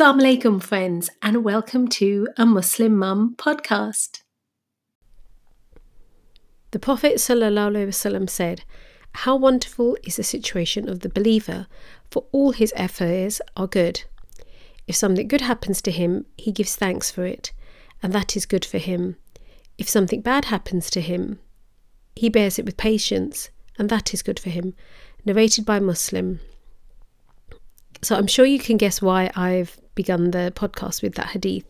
Assalamu alaikum, friends, and welcome to a Muslim Mum podcast. The Prophet said, How wonderful is the situation of the believer, for all his affairs are good. If something good happens to him, he gives thanks for it, and that is good for him. If something bad happens to him, he bears it with patience, and that is good for him. Narrated by Muslim. So I'm sure you can guess why I've begun the podcast with that hadith.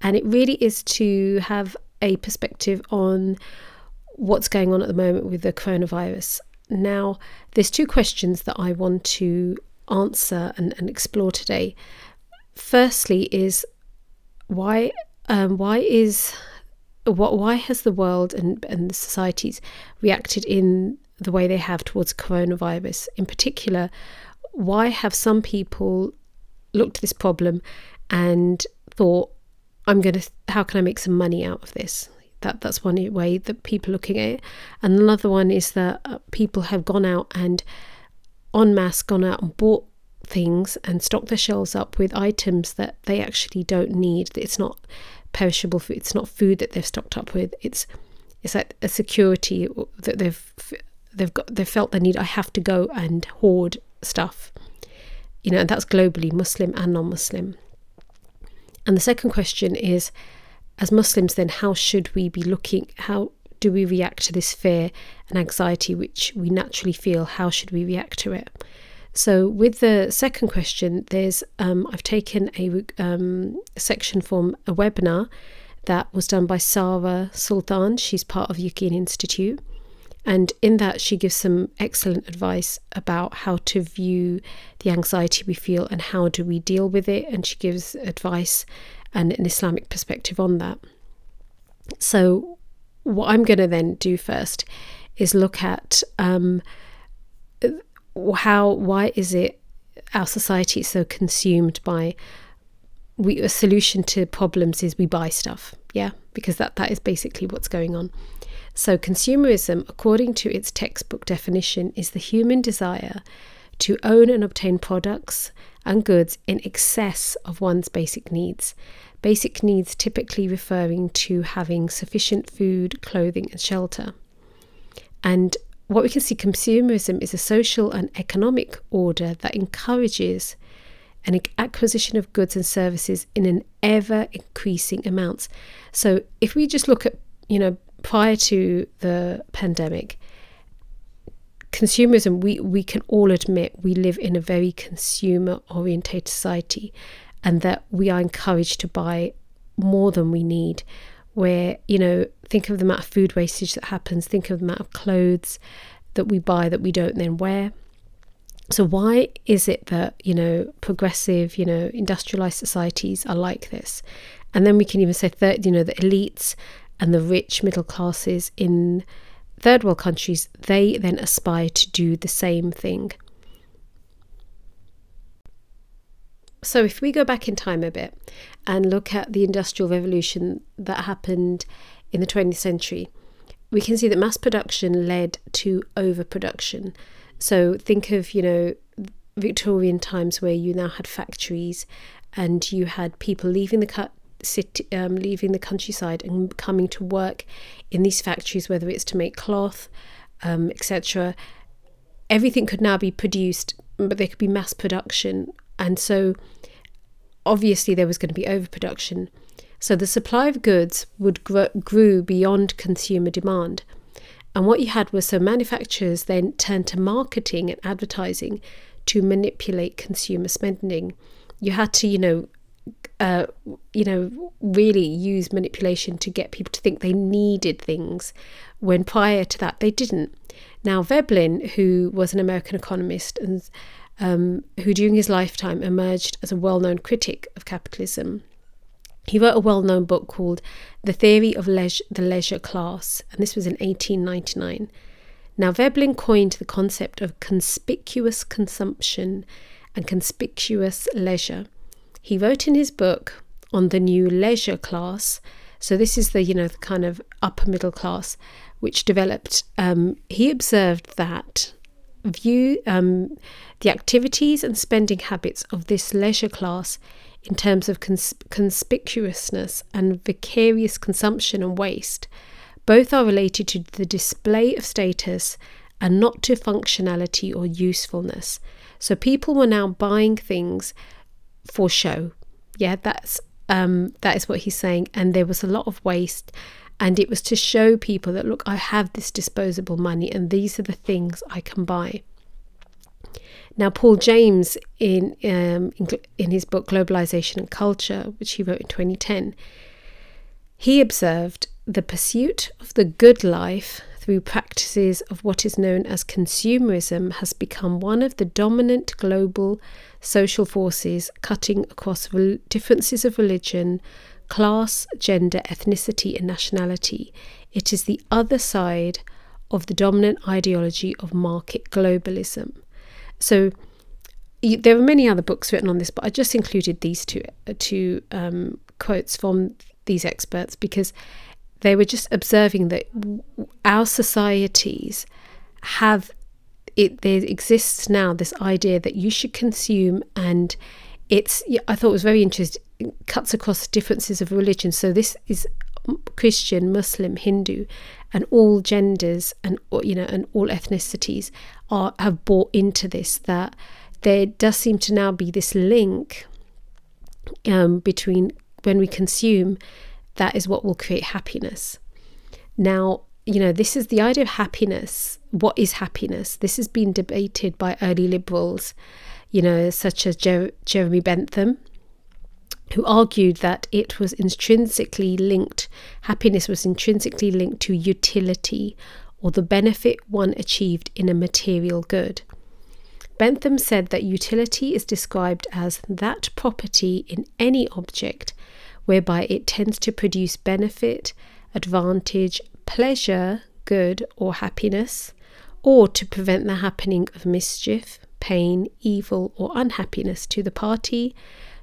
And it really is to have a perspective on what's going on at the moment with the coronavirus. Now, there's two questions that I want to answer and, and explore today. Firstly, is why um, why is what why has the world and, and the societies reacted in the way they have towards coronavirus? In particular, why have some people looked at this problem and thought, I'm going to, how can I make some money out of this? That that's one way that people are looking at it. And another one is that uh, people have gone out and en masse gone out and bought things and stocked their shelves up with items that they actually don't need. It's not perishable food. It's not food that they've stocked up with. It's it's like a security that they've they've got they've felt the need. I have to go and hoard stuff. You know, and that's globally, Muslim and non Muslim. And the second question is as Muslims, then how should we be looking? How do we react to this fear and anxiety which we naturally feel? How should we react to it? So, with the second question, there's um, I've taken a um, section from a webinar that was done by Sarah Sultan. She's part of Yaqeen Institute. And in that, she gives some excellent advice about how to view the anxiety we feel and how do we deal with it. And she gives advice and an Islamic perspective on that. So, what I'm going to then do first is look at um, how, why is it our society is so consumed by we a solution to problems is we buy stuff yeah because that that is basically what's going on so, consumerism, according to its textbook definition, is the human desire to own and obtain products and goods in excess of one's basic needs. Basic needs typically referring to having sufficient food, clothing, and shelter. And what we can see consumerism is a social and economic order that encourages an acquisition of goods and services in an ever increasing amounts. So if we just look at, you know, prior to the pandemic, consumerism, we, we can all admit we live in a very consumer orientated society and that we are encouraged to buy more than we need. Where, you know, think of the amount of food wastage that happens, think of the amount of clothes that we buy that we don't then wear. So, why is it that, you know, progressive, you know, industrialized societies are like this? And then we can even say that, you know, the elites and the rich middle classes in third world countries, they then aspire to do the same thing. So, if we go back in time a bit and look at the Industrial Revolution that happened in the 20th century, we can see that mass production led to overproduction. So, think of, you know, Victorian times where you now had factories and you had people leaving the city, um, leaving the countryside and coming to work in these factories, whether it's to make cloth, um, etc. Everything could now be produced, but there could be mass production, and so obviously there was going to be overproduction. So the supply of goods would grow, grew beyond consumer demand. And what you had was so manufacturers then turned to marketing and advertising to manipulate consumer spending. You had to, you know, uh, you know, really use manipulation to get people to think they needed things when prior to that they didn't. Now, Veblen, who was an American economist and um, who during his lifetime emerged as a well known critic of capitalism, he wrote a well known book called The Theory of the Leisure Class, and this was in 1899. Now, Veblen coined the concept of conspicuous consumption and conspicuous leisure. He wrote in his book on the new leisure class. So this is the you know the kind of upper middle class which developed. Um, he observed that view um, the activities and spending habits of this leisure class in terms of cons- conspicuousness and vicarious consumption and waste. Both are related to the display of status and not to functionality or usefulness. So people were now buying things for show. Yeah, that's um, that is what he's saying. And there was a lot of waste, and it was to show people that look, I have this disposable money, and these are the things I can buy. Now, Paul James, in, um, in, in his book Globalization and Culture, which he wrote in 2010, he observed the pursuit of the good life through practices of what is known as consumerism has become one of the dominant global social forces cutting across differences of religion, class, gender, ethnicity, and nationality. It is the other side of the dominant ideology of market globalism. So, there are many other books written on this, but I just included these two uh, two um, quotes from these experts because they were just observing that our societies have it there exists now this idea that you should consume and it's i thought it was very interesting it cuts across differences of religion. So this is christian muslim hindu and all genders and you know and all ethnicities are have bought into this that there does seem to now be this link um, between when we consume that is what will create happiness. Now, you know, this is the idea of happiness. What is happiness? This has been debated by early liberals, you know, such as Jer- Jeremy Bentham, who argued that it was intrinsically linked, happiness was intrinsically linked to utility or the benefit one achieved in a material good. Bentham said that utility is described as that property in any object whereby it tends to produce benefit, advantage, pleasure, good, or happiness, or to prevent the happening of mischief, pain, evil, or unhappiness to the party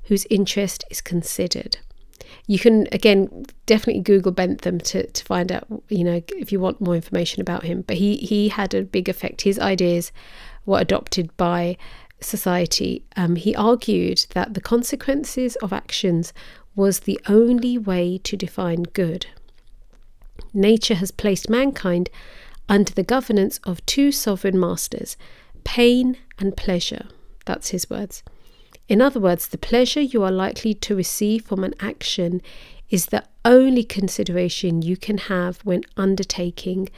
whose interest is considered. You can again definitely Google Bentham to, to find out, you know, if you want more information about him. But he, he had a big effect. His ideas were adopted by society. Um, he argued that the consequences of actions was the only way to define good. Nature has placed mankind under the governance of two sovereign masters, pain and pleasure. That's his words. In other words, the pleasure you are likely to receive from an action is the only consideration you can have when undertaking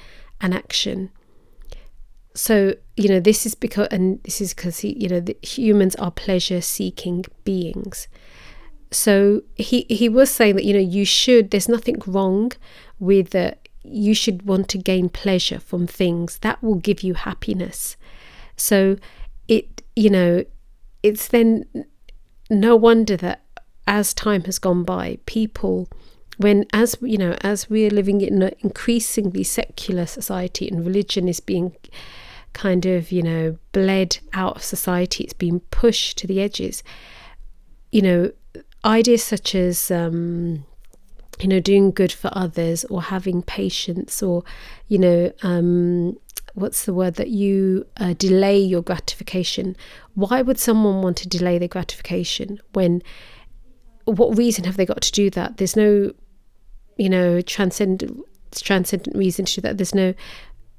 an action. So, you know, this is because, and this is because, you know, humans are pleasure seeking beings so he he was saying that you know you should there's nothing wrong with that. You should want to gain pleasure from things that will give you happiness. So it you know it's then no wonder that as time has gone by people when as you know as we're living in an increasingly secular society and religion is being kind of you know bled out of society it's being pushed to the edges you know ideas such as um, you know doing good for others or having patience or you know um, what's the word that you uh, delay your gratification? Why would someone want to delay their gratification when what reason have they got to do that? There's no you know transcendent transcendent reason to do that. There's no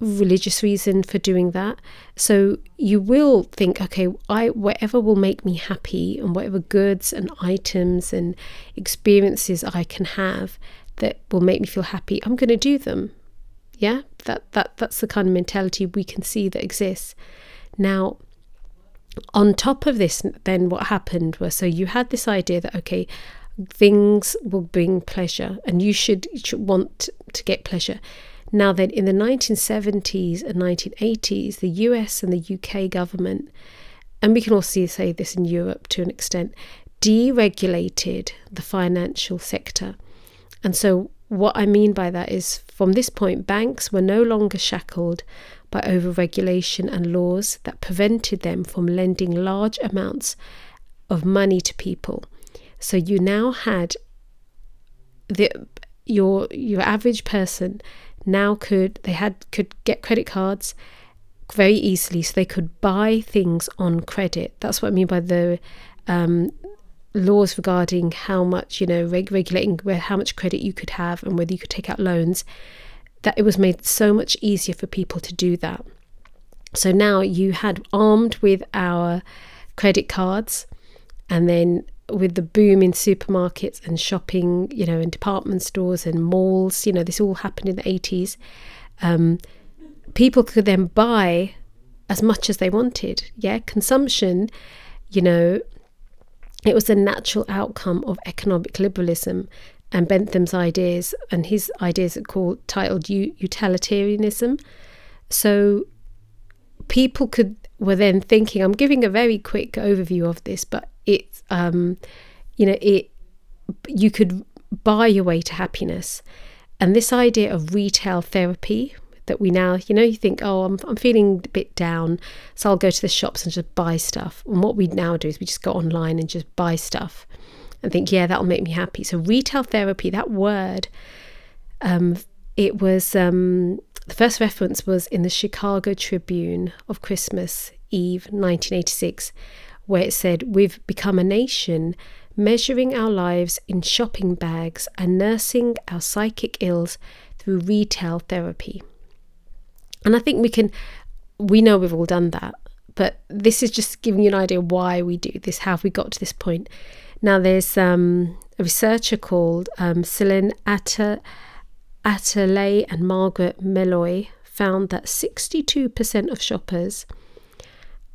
religious reason for doing that. So you will think, okay, I whatever will make me happy and whatever goods and items and experiences I can have that will make me feel happy, I'm going to do them. Yeah, that that that's the kind of mentality we can see that exists. Now, on top of this, then what happened was so you had this idea that okay, things will bring pleasure, and you should, you should want to get pleasure. Now, then, in the 1970s and 1980s, the US and the UK government, and we can also say this in Europe to an extent, deregulated the financial sector. And so, what I mean by that is from this point, banks were no longer shackled by overregulation and laws that prevented them from lending large amounts of money to people. So you now had the your your average person now could they had could get credit cards very easily so they could buy things on credit that's what i mean by the um, laws regarding how much, you know, reg- regulating where how much credit you could have and whether you could take out loans, that it was made so much easier for people to do that. So now you had armed with our credit cards and then with the boom in supermarkets and shopping, you know, in department stores and malls, you know, this all happened in the 80s. Um, people could then buy as much as they wanted. Yeah, consumption, you know, it was a natural outcome of economic liberalism and Bentham's ideas, and his ideas are called titled utilitarianism. So people could were then thinking. I'm giving a very quick overview of this, but it's um, you know it you could buy your way to happiness, and this idea of retail therapy that we now you know you think oh I'm I'm feeling a bit down, so I'll go to the shops and just buy stuff. And what we now do is we just go online and just buy stuff and think, yeah, that'll make me happy. So retail therapy, that word, um, it was um, the first reference was in the Chicago Tribune of Christmas Eve, 1986, where it said, "We've become a nation." Measuring our lives in shopping bags and nursing our psychic ills through retail therapy. And I think we can, we know we've all done that, but this is just giving you an idea why we do this, how have we got to this point. Now, there's um, a researcher called um, Selin Atta, Atalay and Margaret Meloy found that 62% of shoppers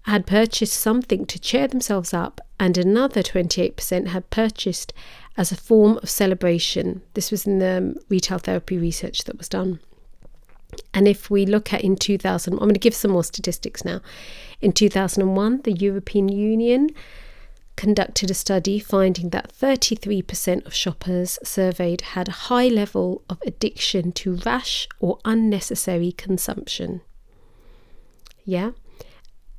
had purchased something to cheer themselves up, and another 28% had purchased as a form of celebration. This was in the um, retail therapy research that was done. And if we look at in 2000, I'm going to give some more statistics now. In 2001, the European Union conducted a study finding that 33% of shoppers surveyed had a high level of addiction to rash or unnecessary consumption. Yeah.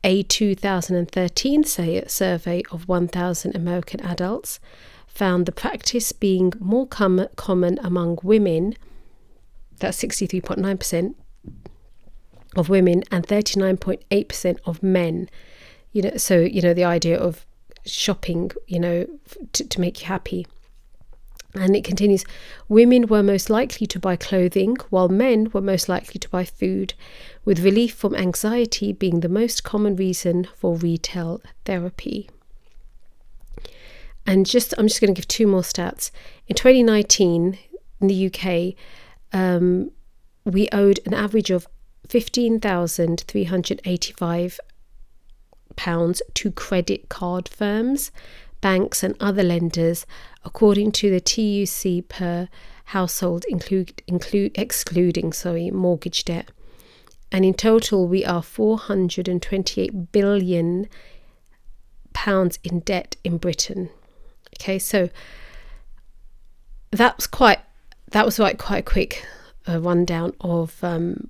A 2013 survey of 1,000 American adults found the practice being more com- common among women, that's 63.9% of women, and 39.8% of men. You know, so you know the idea of shopping, you know, to, to make you happy. And it continues Women were most likely to buy clothing, while men were most likely to buy food, with relief from anxiety being the most common reason for retail therapy. And just, I'm just going to give two more stats. In 2019, in the UK, um, we owed an average of 15,385 pounds to credit card firms, banks, and other lenders, according to the TUC per household, include, include excluding sorry mortgage debt. And in total, we are 428 billion pounds in debt in Britain. Okay, so that's quite that was like quite a quick uh, rundown of um,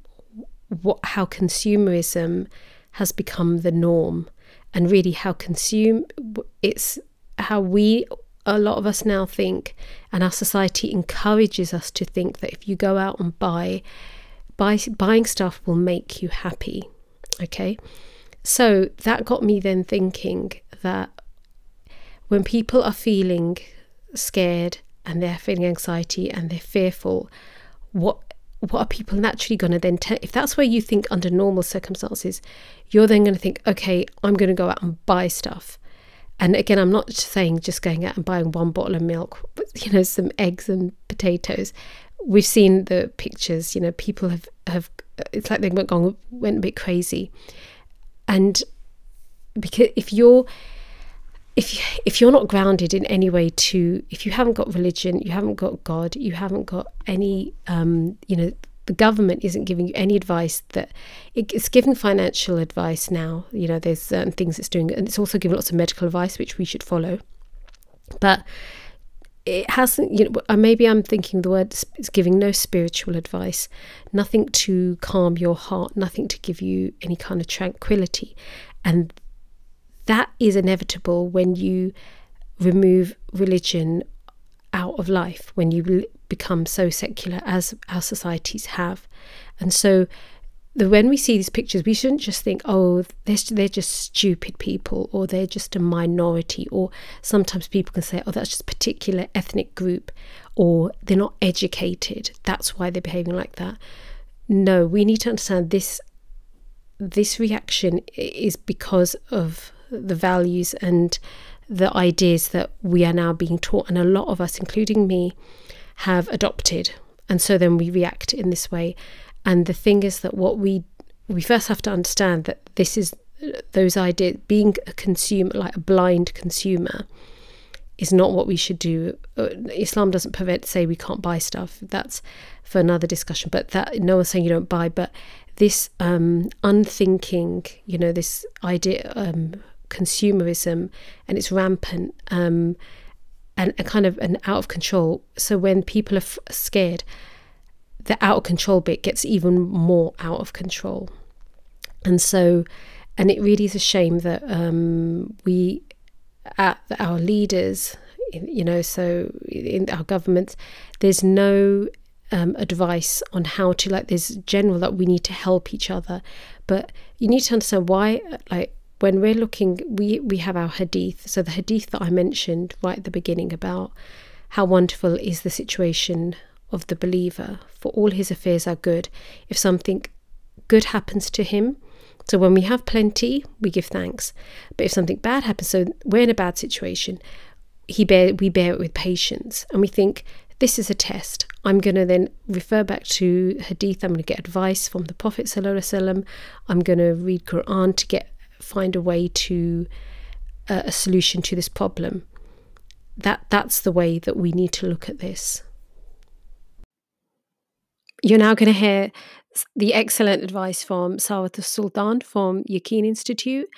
what how consumerism has become the norm and really how consume it's how we a lot of us now think and our society encourages us to think that if you go out and buy buy buying stuff will make you happy okay? So that got me then thinking that when people are feeling scared and they're feeling anxiety and they're fearful what what are people naturally going to then te- if that's where you think under normal circumstances you're then going to think okay i'm going to go out and buy stuff and again i'm not saying just going out and buying one bottle of milk but you know some eggs and potatoes. We've seen the pictures you know people have have it's like they went gone went a bit crazy. And because if you're if you, if you're not grounded in any way to if you haven't got religion you haven't got god you haven't got any um, you know the government isn't giving you any advice that it's giving financial advice now you know there's certain things it's doing and it's also giving lots of medical advice which we should follow. But it hasn't you know maybe i'm thinking the word is giving no spiritual advice nothing to calm your heart nothing to give you any kind of tranquility. And that is inevitable when you remove religion out of life, when you become so secular as our societies have. And so the, when we see these pictures, we shouldn't just think, oh, they're, they're just stupid people or they're just a minority. Or sometimes people can say, oh, that's just a particular ethnic group or they're not educated. That's why they're behaving like that. No, we need to understand this. This reaction is because of the values and the ideas that we are now being taught, and a lot of us, including me, have adopted. And so then we react in this way. And the thing is that what we we first have to understand that this is those ideas being a consumer like a blind consumer is not what we should do uh, islam doesn't prevent say we can't buy stuff that's for another discussion but that no one's saying you don't buy but this um, unthinking you know this idea um, consumerism and it's rampant um, and a kind of an out of control so when people are f- scared the out of control bit gets even more out of control. And so, and it really is a shame that um, we, at our leaders, you know, so in our governments, there's no um, advice on how to like. There's general that we need to help each other, but you need to understand why. Like when we're looking, we we have our hadith. So the hadith that I mentioned right at the beginning about how wonderful is the situation of the believer, for all his affairs are good. If something good happens to him, so when we have plenty, we give thanks. But if something bad happens, so we're in a bad situation, he bear we bear it with patience, and we think this is a test. I'm going to then refer back to Hadith. I'm going to get advice from the Prophet sallallahu I'm going to read Quran to get find a way to uh, a solution to this problem. That that's the way that we need to look at this. You're now going to hear the excellent advice from Sawat Sultan from Yaqeen Institute.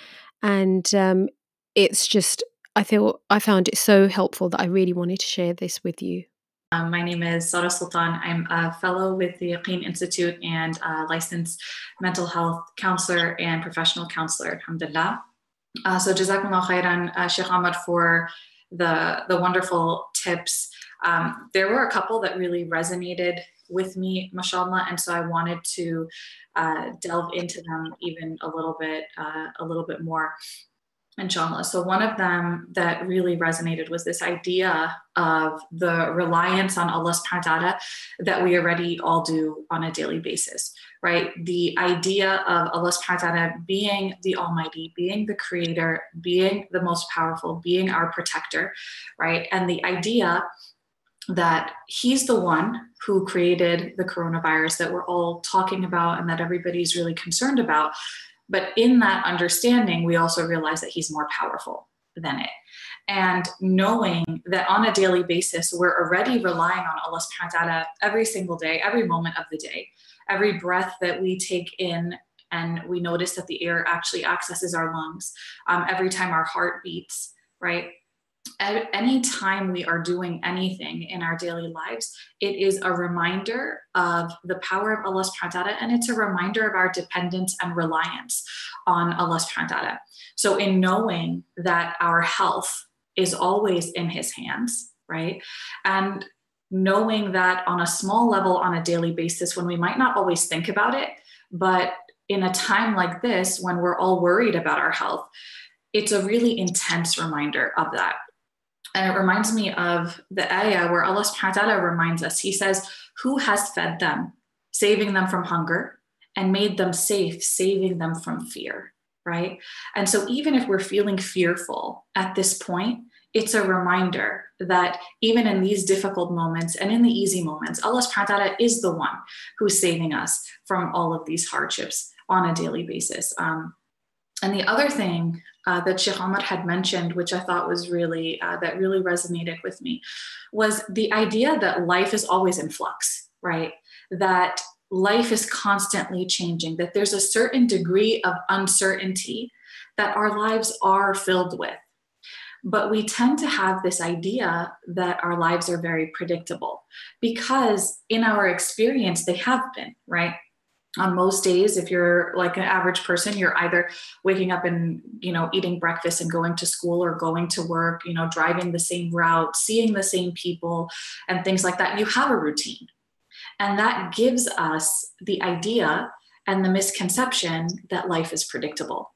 And um, it's just, I feel, I found it so helpful that I really wanted to share this with you. Um, my name is Sara Sultan. I'm a fellow with the Yaqeen Institute and a licensed mental health counselor and professional counselor, alhamdulillah. Uh, so Jazakumullah khairan, uh, Sheikh Ahmad, for the, the wonderful tips. Um, there were a couple that really resonated with me, mashallah. And so I wanted to uh, delve into them even a little bit, uh, a little bit more inshallah. So one of them that really resonated was this idea of the reliance on Allah subhanahu wa ta'ala that we already all do on a daily basis, right? The idea of Allah ta'ala being the Almighty, being the creator, being the most powerful, being our protector, right? And the idea that he's the one who created the coronavirus that we're all talking about and that everybody's really concerned about. But in that understanding, we also realize that he's more powerful than it. And knowing that on a daily basis, we're already relying on Allah subhanahu wa ta'ala every single day, every moment of the day, every breath that we take in and we notice that the air actually accesses our lungs, um, every time our heart beats, right? At any time we are doing anything in our daily lives, it is a reminder of the power of Allah subhanahu wa ta'ala, and it's a reminder of our dependence and reliance on Allah subhanahu wa ta'ala. So, in knowing that our health is always in His hands, right? And knowing that on a small level, on a daily basis, when we might not always think about it, but in a time like this, when we're all worried about our health, it's a really intense reminder of that and it reminds me of the ayah where Allah subhanahu wa ta'ala reminds us, He says, Who has fed them, saving them from hunger, and made them safe, saving them from fear, right? And so even if we're feeling fearful at this point, it's a reminder that even in these difficult moments and in the easy moments, Allah subhanahu wa ta'ala is the one who's saving us from all of these hardships on a daily basis. Um, and the other thing uh, that Sheikh had mentioned, which I thought was really, uh, that really resonated with me, was the idea that life is always in flux, right? That life is constantly changing, that there's a certain degree of uncertainty that our lives are filled with. But we tend to have this idea that our lives are very predictable because, in our experience, they have been, right? On most days if you're like an average person you're either waking up and you know eating breakfast and going to school or going to work you know driving the same route seeing the same people and things like that you have a routine and that gives us the idea and the misconception that life is predictable.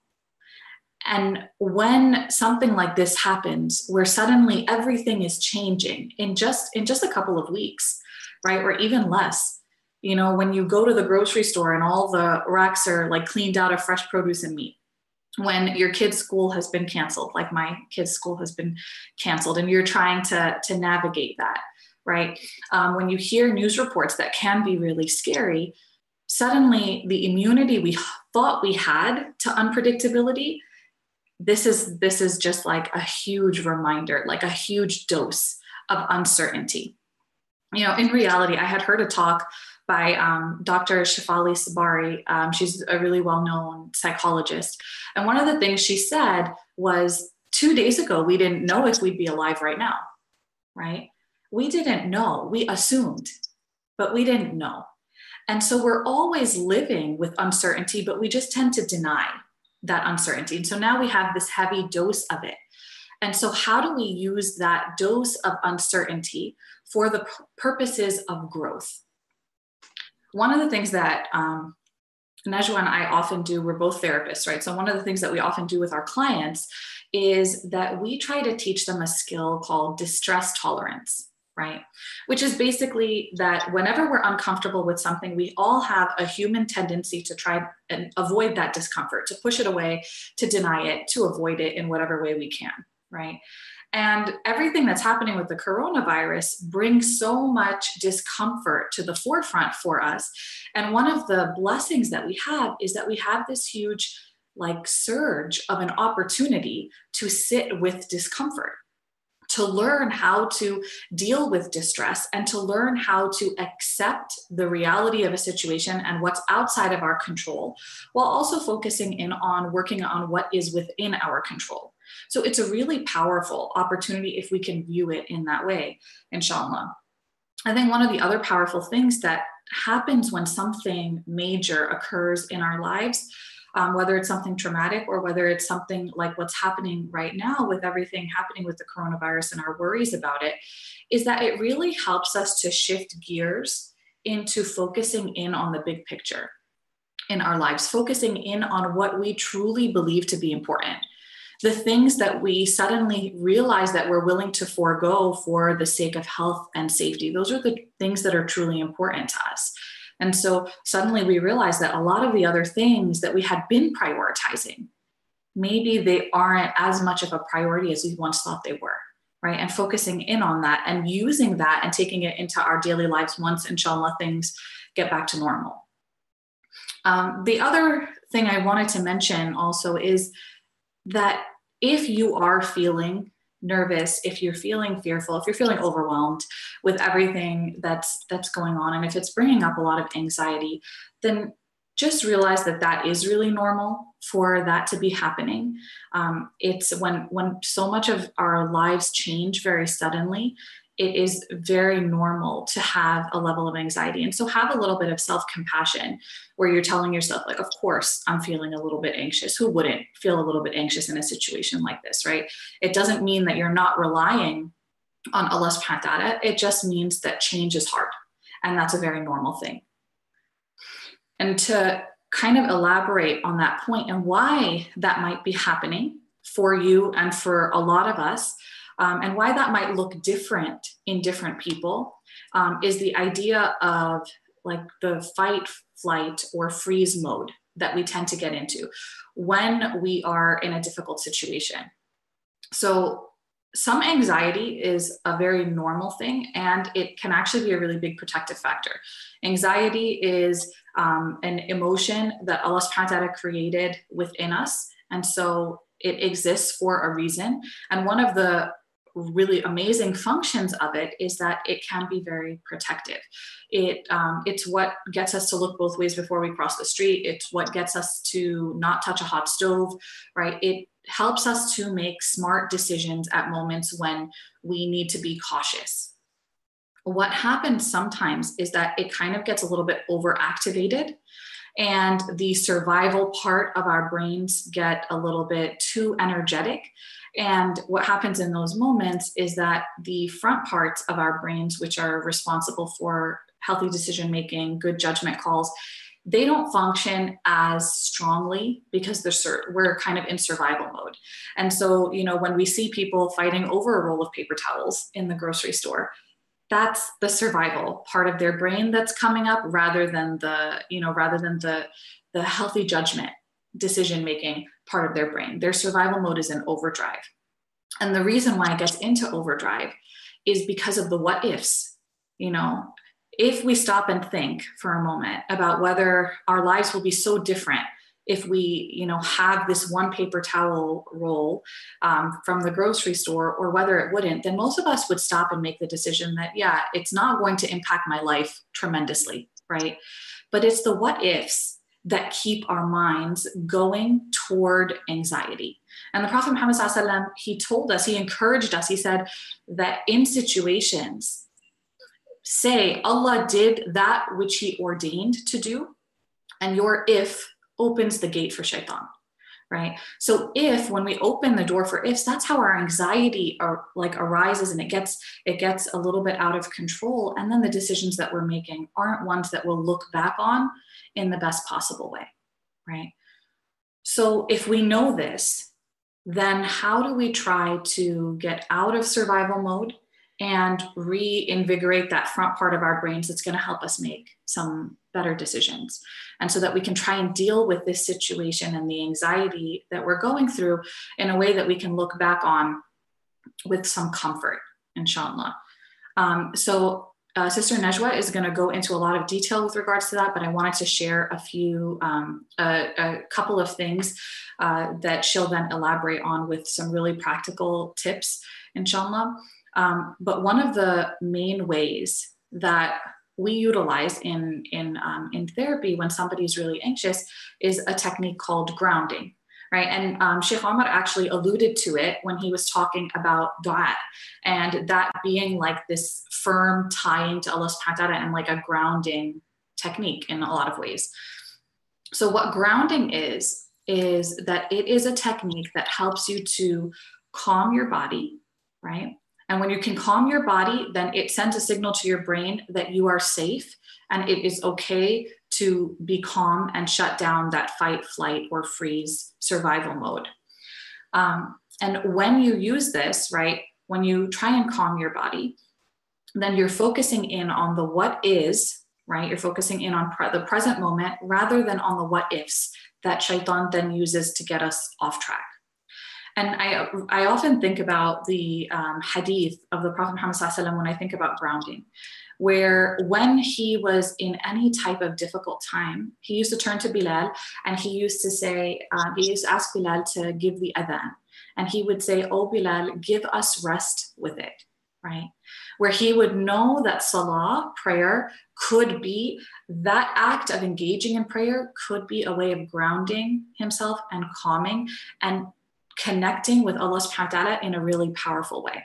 And when something like this happens, where suddenly everything is changing in just in just a couple of weeks, right, or even less, you know, when you go to the grocery store and all the racks are like cleaned out of fresh produce and meat, when your kid's school has been canceled, like my kid's school has been canceled, and you're trying to to navigate that, right? Um, when you hear news reports that can be really scary, suddenly the immunity we thought we had to unpredictability this is this is just like a huge reminder like a huge dose of uncertainty you know in reality i had heard a talk by um, dr Shefali Tsabary. um, she's a really well-known psychologist and one of the things she said was two days ago we didn't know if we'd be alive right now right we didn't know we assumed but we didn't know and so we're always living with uncertainty but we just tend to deny that uncertainty. And so now we have this heavy dose of it. And so, how do we use that dose of uncertainty for the purposes of growth? One of the things that um, Najwa and I often do, we're both therapists, right? So, one of the things that we often do with our clients is that we try to teach them a skill called distress tolerance right? Which is basically that whenever we're uncomfortable with something, we all have a human tendency to try and avoid that discomfort, to push it away, to deny it, to avoid it in whatever way we can, right? And everything that's happening with the coronavirus brings so much discomfort to the forefront for us. And one of the blessings that we have is that we have this huge, like, surge of an opportunity to sit with discomfort to learn how to deal with distress and to learn how to accept the reality of a situation and what's outside of our control, while also focusing in on working on what is within our control. So it's a really powerful opportunity if we can view it in that way, inshallah. I think one of the other powerful things that happens when something major occurs in our lives um, whether it's something traumatic or whether it's something like what's happening right now with everything happening with the coronavirus and our worries about it, is that it really helps us to shift gears into focusing in on the big picture in our lives, focusing in on what we truly believe to be important. The things that we suddenly realize that we're willing to forego for the sake of health and safety, those are the things that are truly important to us. And so suddenly we realize that a lot of the other things that we had been prioritizing, maybe they aren't as much of a priority as we once thought they were, right? And focusing in on that and using that and taking it into our daily lives once, inshallah, things get back to normal. Um, the other thing I wanted to mention also is that if you are feeling nervous if you're feeling fearful if you're feeling overwhelmed with everything that's that's going on and if it's bringing up a lot of anxiety then just realize that that is really normal for that to be happening. Um, it's when when so much of our lives change very suddenly it is very normal to have a level of anxiety. And so have a little bit of self compassion where you're telling yourself, like, of course, I'm feeling a little bit anxious. Who wouldn't feel a little bit anxious in a situation like this, right? It doesn't mean that you're not relying on Allah subhanahu wa ta'ala. It just means that change is hard. And that's a very normal thing. And to kind of elaborate on that point and why that might be happening for you and for a lot of us, um, and why that might look different in different people um, is the idea of like the fight, flight, or freeze mode that we tend to get into when we are in a difficult situation. So, some anxiety is a very normal thing and it can actually be a really big protective factor. Anxiety is um, an emotion that Allah subhanahu created within us. And so it exists for a reason. And one of the really amazing functions of it is that it can be very protective. It um, it's what gets us to look both ways before we cross the street. It's what gets us to not touch a hot stove, right? It helps us to make smart decisions at moments when we need to be cautious. What happens sometimes is that it kind of gets a little bit overactivated and the survival part of our brains get a little bit too energetic and what happens in those moments is that the front parts of our brains, which are responsible for healthy decision making, good judgment calls, they don't function as strongly because they're we're kind of in survival mode. And so, you know, when we see people fighting over a roll of paper towels in the grocery store, that's the survival part of their brain that's coming up rather than the, you know, rather than the the healthy judgment decision making part of their brain. Their survival mode is in overdrive. And the reason why it gets into overdrive is because of the what ifs. You know, if we stop and think for a moment about whether our lives will be so different if we you know have this one paper towel roll um, from the grocery store or whether it wouldn't then most of us would stop and make the decision that yeah it's not going to impact my life tremendously right? But it's the what ifs that keep our minds going toward anxiety. And the prophet muhammad he told us he encouraged us he said that in situations say Allah did that which He ordained to do, and your if opens the gate for shaitan right? So if when we open the door for ifs that's how our anxiety are like arises and it gets it gets a little bit out of control. And then the decisions that we're making aren't ones that we'll look back on in the best possible way right? So if we know this then how do we try to get out of survival mode and reinvigorate that front part of our brains that's going to help us make some better decisions. And so that we can try and deal with this situation and the anxiety that we're going through in a way that we can look back on with some comfort, inshallah. Um, so uh, Sister Najwa is going to go into a lot of detail with regards to that, but I wanted to share a few, um, a, a, couple of things uh, that she'll then elaborate on with some really practical tips, inshallah. Um, but one of the main ways that we utilize in in um, in therapy when somebody's really anxious is a technique called grounding right? And um, sheikh omar actually alluded to it when he was talking about dua and that being like this firm tying to allah subhanahu wa ta'ala and like a grounding technique in a lot of ways. So what grounding is is that it is a technique that helps you to calm your body right and when you can calm your body, then it sends a signal to your brain that you are safe and it is okay to be calm and shut down that fight, flight, or freeze survival mode. Um, and when you use this, right, when you try and calm your body, then you're focusing in on the what is, right? You're focusing in on pre- the present moment rather than on the what ifs that shaitan then uses to get us off track. And I, I often think about the um, hadith of the Prophet Muhammad when I think about grounding, where when he was in any type of difficult time, he used to turn to Bilal and he used to say, uh, he used to ask Bilal to give the adhan. And he would say, Oh, Bilal, give us rest with it, right? Where he would know that salah, prayer, could be that act of engaging in prayer could be a way of grounding himself and calming and connecting with Allah subhanahu wa ta'ala in a really powerful way.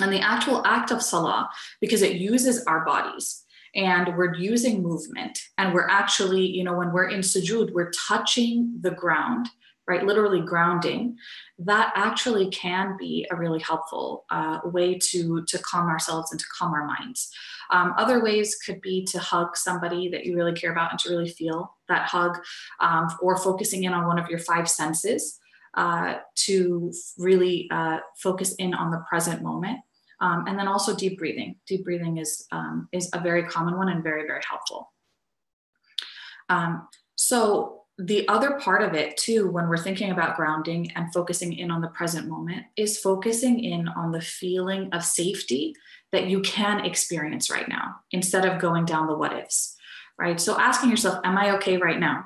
And the actual act of salah, because it uses our bodies and we're using movement and we're actually, you know, when we're in sujood, we're touching the ground, right? Literally grounding. That actually can be a really helpful uh, way to, to calm ourselves and to calm our minds. Um, other ways could be to hug somebody that you really care about and to really feel that hug, um, or focusing in on one of your five senses uh, to really uh, focus in on the present moment. Um, and then also deep breathing. Deep breathing is, um, is a very common one and very, very helpful. Um, so the other part of it too, when we're thinking about grounding and focusing in on the present moment, is focusing in on the feeling of safety that you can experience right now instead of going down the what ifs, right? So asking yourself, am I okay right now?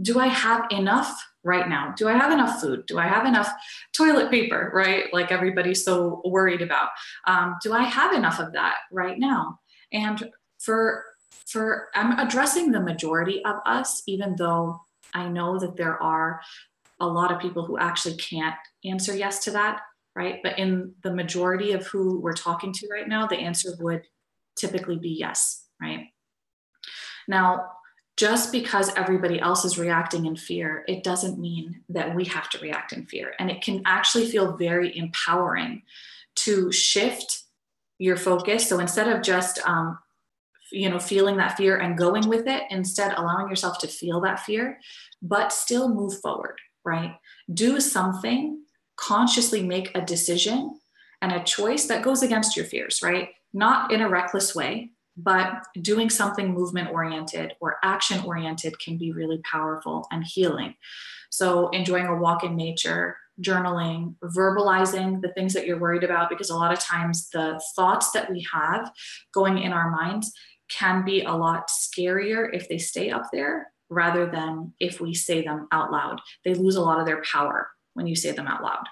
Do I have enough right now? Do I have enough food? Do I have enough toilet paper, right? Like everybody's so worried about. Um, do I have enough of that right now? And for for I'm addressing the majority of us, even though I know that there are a lot of people who actually can't answer yes to that, right? But in the majority of who we're talking to right now, the answer would typically be yes, right? Now, just because everybody else is reacting in fear, it doesn't mean that we have to react in fear. And it can actually feel very empowering to shift your focus. So instead of just um, you know feeling that fear and going with it instead allowing yourself to feel that fear but still move forward right do something consciously make a decision and a choice that goes against your fears right not in a reckless way but doing something movement oriented or action oriented can be really powerful and healing so enjoying a walk in nature journaling, verbalizing the things that you're worried about, because a lot of times the thoughts that we have going in our minds can be a lot scarier if they stay up there rather than if we say them out loud. They lose a lot of their power when you say them out loud.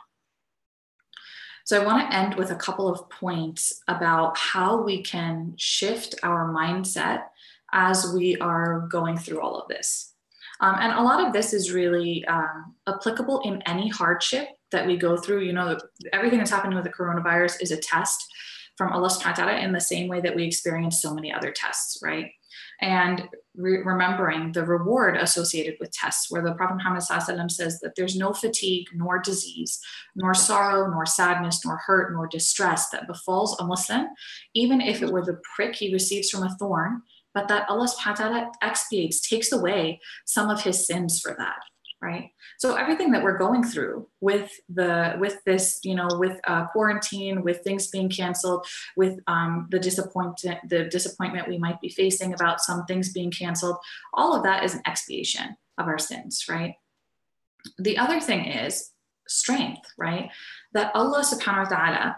So, I want to end with a couple of points about how we can shift our mindset as we are going through all of this. Um, and a lot of this is really um, applicable in any hardship that we go through. You know, everything that's happening with the coronavirus is a test from Allah subhanahu wa ta'ala in the same way that we experience so many other tests, right? And re- remembering the reward associated with tests, where the Prophet Muhammad says that there's no fatigue, nor disease, nor sorrow, nor sadness, nor hurt, nor distress that befalls a Muslim, even if it were the prick he receives from a thorn, but that Allah subhanahu wa ta'ala expiates, takes away some of his sins for that, right? So everything that we're going through with the with this, you know, with uh, quarantine, with things being canceled, with um, the disappointment, the disappointment we might be facing about some things being canceled, all of that is an expiation of our sins, right? The other thing is strength, right? That Allah subhanahu wa ta'ala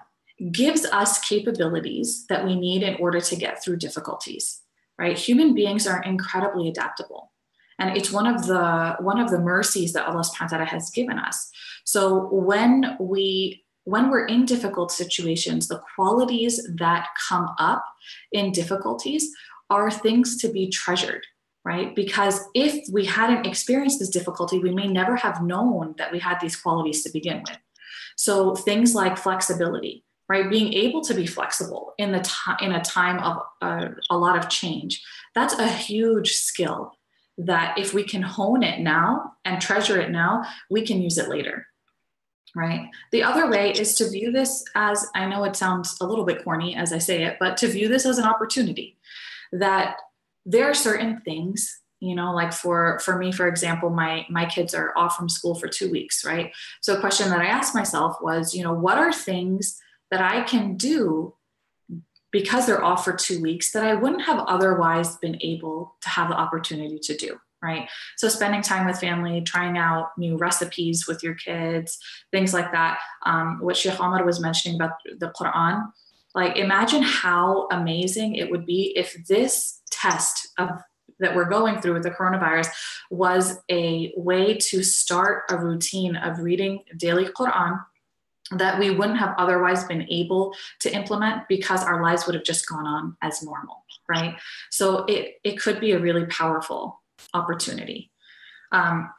gives us capabilities that we need in order to get through difficulties right? Human beings are incredibly adaptable. And it's one of the one of the mercies that Allah subhanahu wa ta'ala has given us. So when we when we're in difficult situations, the qualities that come up in difficulties are things to be treasured, right? Because if we hadn't experienced this difficulty, we may never have known that we had these qualities to begin with. So things like flexibility, right being able to be flexible in the time in a time of uh, a lot of change that's a huge skill that if we can hone it now and treasure it now we can use it later right? The other way is to view this as i know it sounds a little bit corny as i say it but to view this as an opportunity. That there are certain things you know like for for me for example my my kids are off from school for two weeks right? So a question that i asked myself was you know what are things that I can do because they're off for two weeks that I wouldn't have otherwise been able to have the opportunity to do. Right. So, spending time with family, trying out new recipes with your kids, things like that. Um, what Sheikh Ahmad was mentioning about the Quran, like imagine how amazing it would be if this test of that we're going through with the coronavirus was a way to start a routine of reading daily Quran that we wouldn't have otherwise been able to implement because our lives would have just gone on as normal, right? So it, it could be a really powerful opportunity. Um,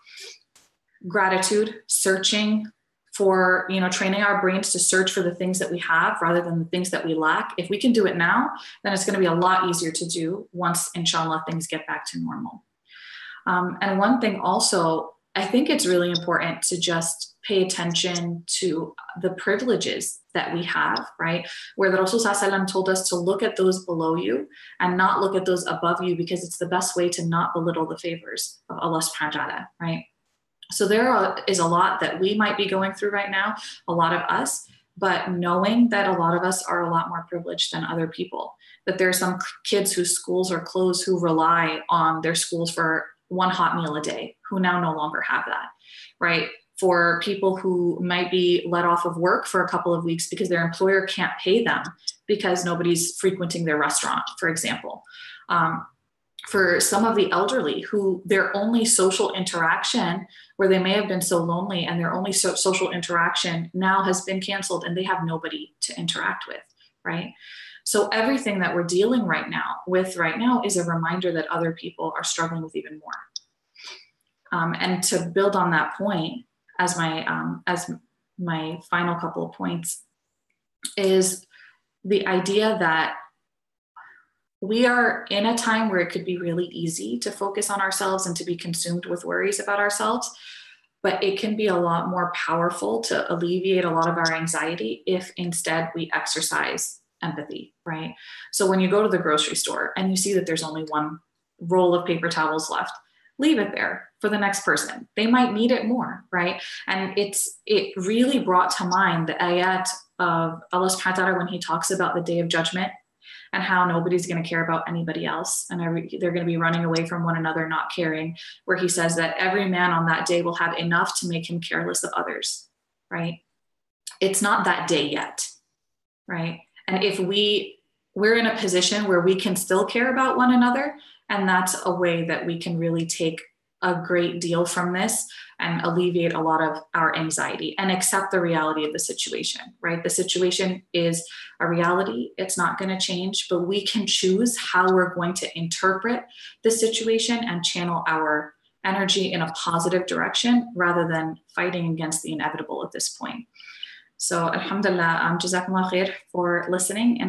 gratitude, searching for, you know, training our brains to search for the things that we have rather than the things that we lack. If we can do it now, then it's going to be a lot easier to do once, inshallah, things get back to normal. Um, and one thing also, I think it's really important to just pay attention to the privileges that we have, right? Where the Rasul told us to look at those below you and not look at those above you because it's the best way to not belittle the favors of Allah subhanahu wa ta'ala, right? So there is a lot that we might be going through right now, a lot of us, but knowing that a lot of us are a lot more privileged than other people, that there are some kids whose schools are closed who rely on their schools for one hot meal a day, who now no longer have that, right? For people who might be let off of work for a couple of weeks because their employer can't pay them because nobody's frequenting their restaurant, for example. Um, for some of the elderly who their only social interaction where they may have been so lonely and their only so- social interaction now has been canceled and they have nobody to interact with right so everything that we're dealing right now with right now is a reminder that other people are struggling with even more um, and to build on that point as my um, as my final couple of points is the idea that we are in a time where it could be really easy to focus on ourselves and to be consumed with worries about ourselves but it can be a lot more powerful to alleviate a lot of our anxiety if instead we exercise empathy, right? So when you go to the grocery store and you see that there's only one roll of paper towels left, leave it there for the next person. They might need it more, right? And it's it really brought to mind the ayat of Allah subhanahu when he talks about the day of judgment and how nobody's going to care about anybody else and every, they're going to be running away from one another, not caring, where he says that every man on that day will have enough to make him careless of others, right? It's not that day yet, right? And if we we're in a position where we can still care about one another, and that's a way that we can really take a great deal from this and alleviate a lot of our anxiety and accept the reality of the situation, right? The situation is a reality, it's not going to change, but we can choose how we're going to interpret the situation and channel our energy in a positive direction rather than fighting against the inevitable at this point. So, Alhamdulillah, um, Jazakumullah khair for listening. And